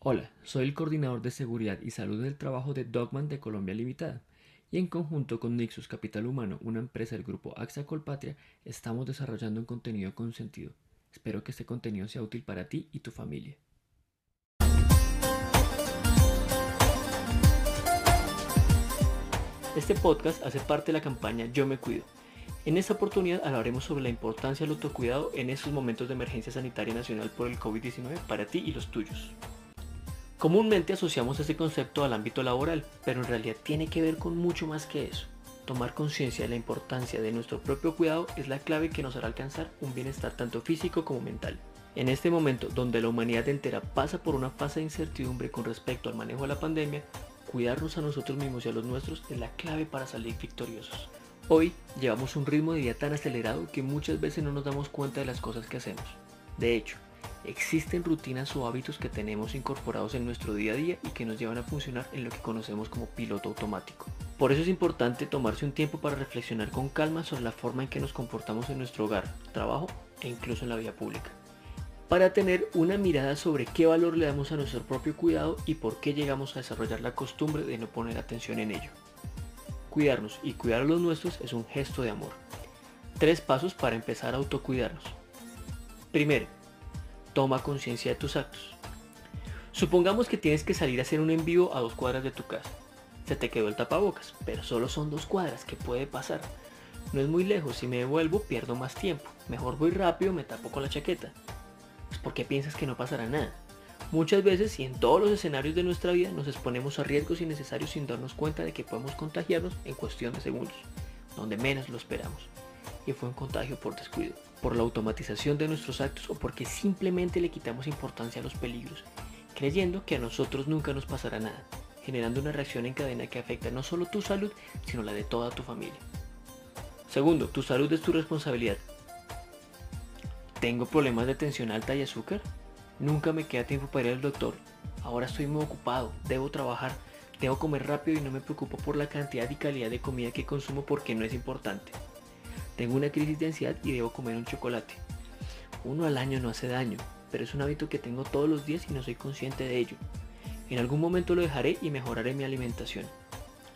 Hola, soy el coordinador de seguridad y salud del trabajo de Dogman de Colombia Limitada y en conjunto con Nixus Capital Humano, una empresa del grupo AXA Colpatria, estamos desarrollando un contenido con sentido. Espero que este contenido sea útil para ti y tu familia. Este podcast hace parte de la campaña Yo me cuido. En esta oportunidad hablaremos sobre la importancia del autocuidado en estos momentos de emergencia sanitaria nacional por el COVID-19 para ti y los tuyos. Comúnmente asociamos este concepto al ámbito laboral, pero en realidad tiene que ver con mucho más que eso. Tomar conciencia de la importancia de nuestro propio cuidado es la clave que nos hará alcanzar un bienestar tanto físico como mental. En este momento, donde la humanidad entera pasa por una fase de incertidumbre con respecto al manejo de la pandemia, cuidarnos a nosotros mismos y a los nuestros es la clave para salir victoriosos. Hoy llevamos un ritmo de vida tan acelerado que muchas veces no nos damos cuenta de las cosas que hacemos. De hecho, Existen rutinas o hábitos que tenemos incorporados en nuestro día a día y que nos llevan a funcionar en lo que conocemos como piloto automático. Por eso es importante tomarse un tiempo para reflexionar con calma sobre la forma en que nos comportamos en nuestro hogar, trabajo e incluso en la vida pública. Para tener una mirada sobre qué valor le damos a nuestro propio cuidado y por qué llegamos a desarrollar la costumbre de no poner atención en ello. Cuidarnos y cuidar a los nuestros es un gesto de amor. Tres pasos para empezar a autocuidarnos. Primero, toma conciencia de tus actos. Supongamos que tienes que salir a hacer un envío a dos cuadras de tu casa. Se te quedó el tapabocas, pero solo son dos cuadras, ¿qué puede pasar? No es muy lejos, si me devuelvo pierdo más tiempo. Mejor voy rápido, me tapo con la chaqueta. Pues porque piensas que no pasará nada. Muchas veces y en todos los escenarios de nuestra vida nos exponemos a riesgos innecesarios sin darnos cuenta de que podemos contagiarnos en cuestión de segundos, donde menos lo esperamos. Y fue un contagio por descuido por la automatización de nuestros actos o porque simplemente le quitamos importancia a los peligros, creyendo que a nosotros nunca nos pasará nada, generando una reacción en cadena que afecta no solo tu salud, sino la de toda tu familia. Segundo, tu salud es tu responsabilidad. ¿Tengo problemas de tensión alta y azúcar? Nunca me queda tiempo para ir al doctor. Ahora estoy muy ocupado, debo trabajar, debo comer rápido y no me preocupo por la cantidad y calidad de comida que consumo porque no es importante. Tengo una crisis de ansiedad y debo comer un chocolate. Uno al año no hace daño, pero es un hábito que tengo todos los días y no soy consciente de ello. En algún momento lo dejaré y mejoraré mi alimentación.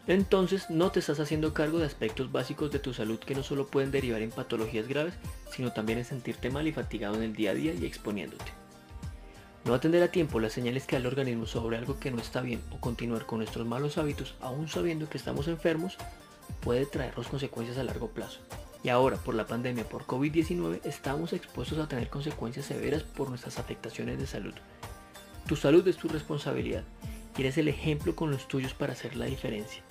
Entonces no te estás haciendo cargo de aspectos básicos de tu salud que no solo pueden derivar en patologías graves, sino también en sentirte mal y fatigado en el día a día y exponiéndote. No atender a tiempo las señales que da el organismo sobre algo que no está bien o continuar con nuestros malos hábitos aún sabiendo que estamos enfermos puede traernos consecuencias a largo plazo. Y ahora, por la pandemia por COVID-19, estamos expuestos a tener consecuencias severas por nuestras afectaciones de salud. Tu salud es tu responsabilidad y eres el ejemplo con los tuyos para hacer la diferencia.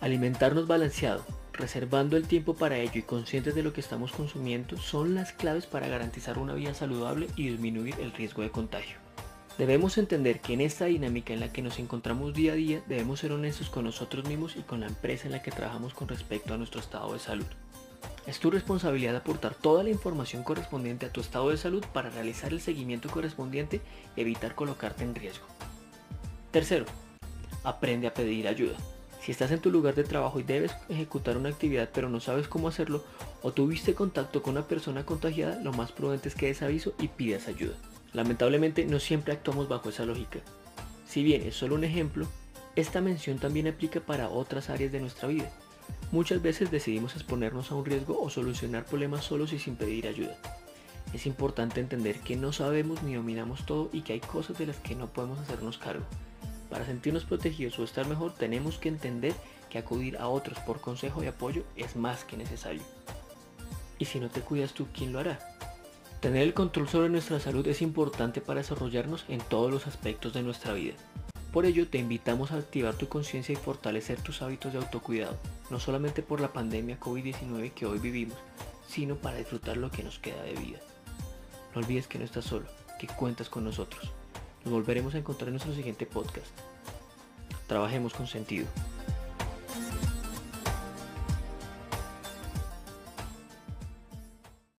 Alimentarnos balanceado, reservando el tiempo para ello y conscientes de lo que estamos consumiendo son las claves para garantizar una vida saludable y disminuir el riesgo de contagio. Debemos entender que en esta dinámica en la que nos encontramos día a día debemos ser honestos con nosotros mismos y con la empresa en la que trabajamos con respecto a nuestro estado de salud. Es tu responsabilidad aportar toda la información correspondiente a tu estado de salud para realizar el seguimiento correspondiente y evitar colocarte en riesgo. Tercero, aprende a pedir ayuda. Si estás en tu lugar de trabajo y debes ejecutar una actividad pero no sabes cómo hacerlo o tuviste contacto con una persona contagiada, lo más prudente es que des aviso y pidas ayuda. Lamentablemente no siempre actuamos bajo esa lógica. Si bien es solo un ejemplo, esta mención también aplica para otras áreas de nuestra vida. Muchas veces decidimos exponernos a un riesgo o solucionar problemas solos y sin pedir ayuda. Es importante entender que no sabemos ni dominamos todo y que hay cosas de las que no podemos hacernos cargo. Para sentirnos protegidos o estar mejor tenemos que entender que acudir a otros por consejo y apoyo es más que necesario. Y si no te cuidas tú, ¿quién lo hará? Tener el control sobre nuestra salud es importante para desarrollarnos en todos los aspectos de nuestra vida. Por ello te invitamos a activar tu conciencia y fortalecer tus hábitos de autocuidado, no solamente por la pandemia COVID-19 que hoy vivimos, sino para disfrutar lo que nos queda de vida. No olvides que no estás solo, que cuentas con nosotros. Nos volveremos a encontrar en nuestro siguiente podcast. Trabajemos con sentido.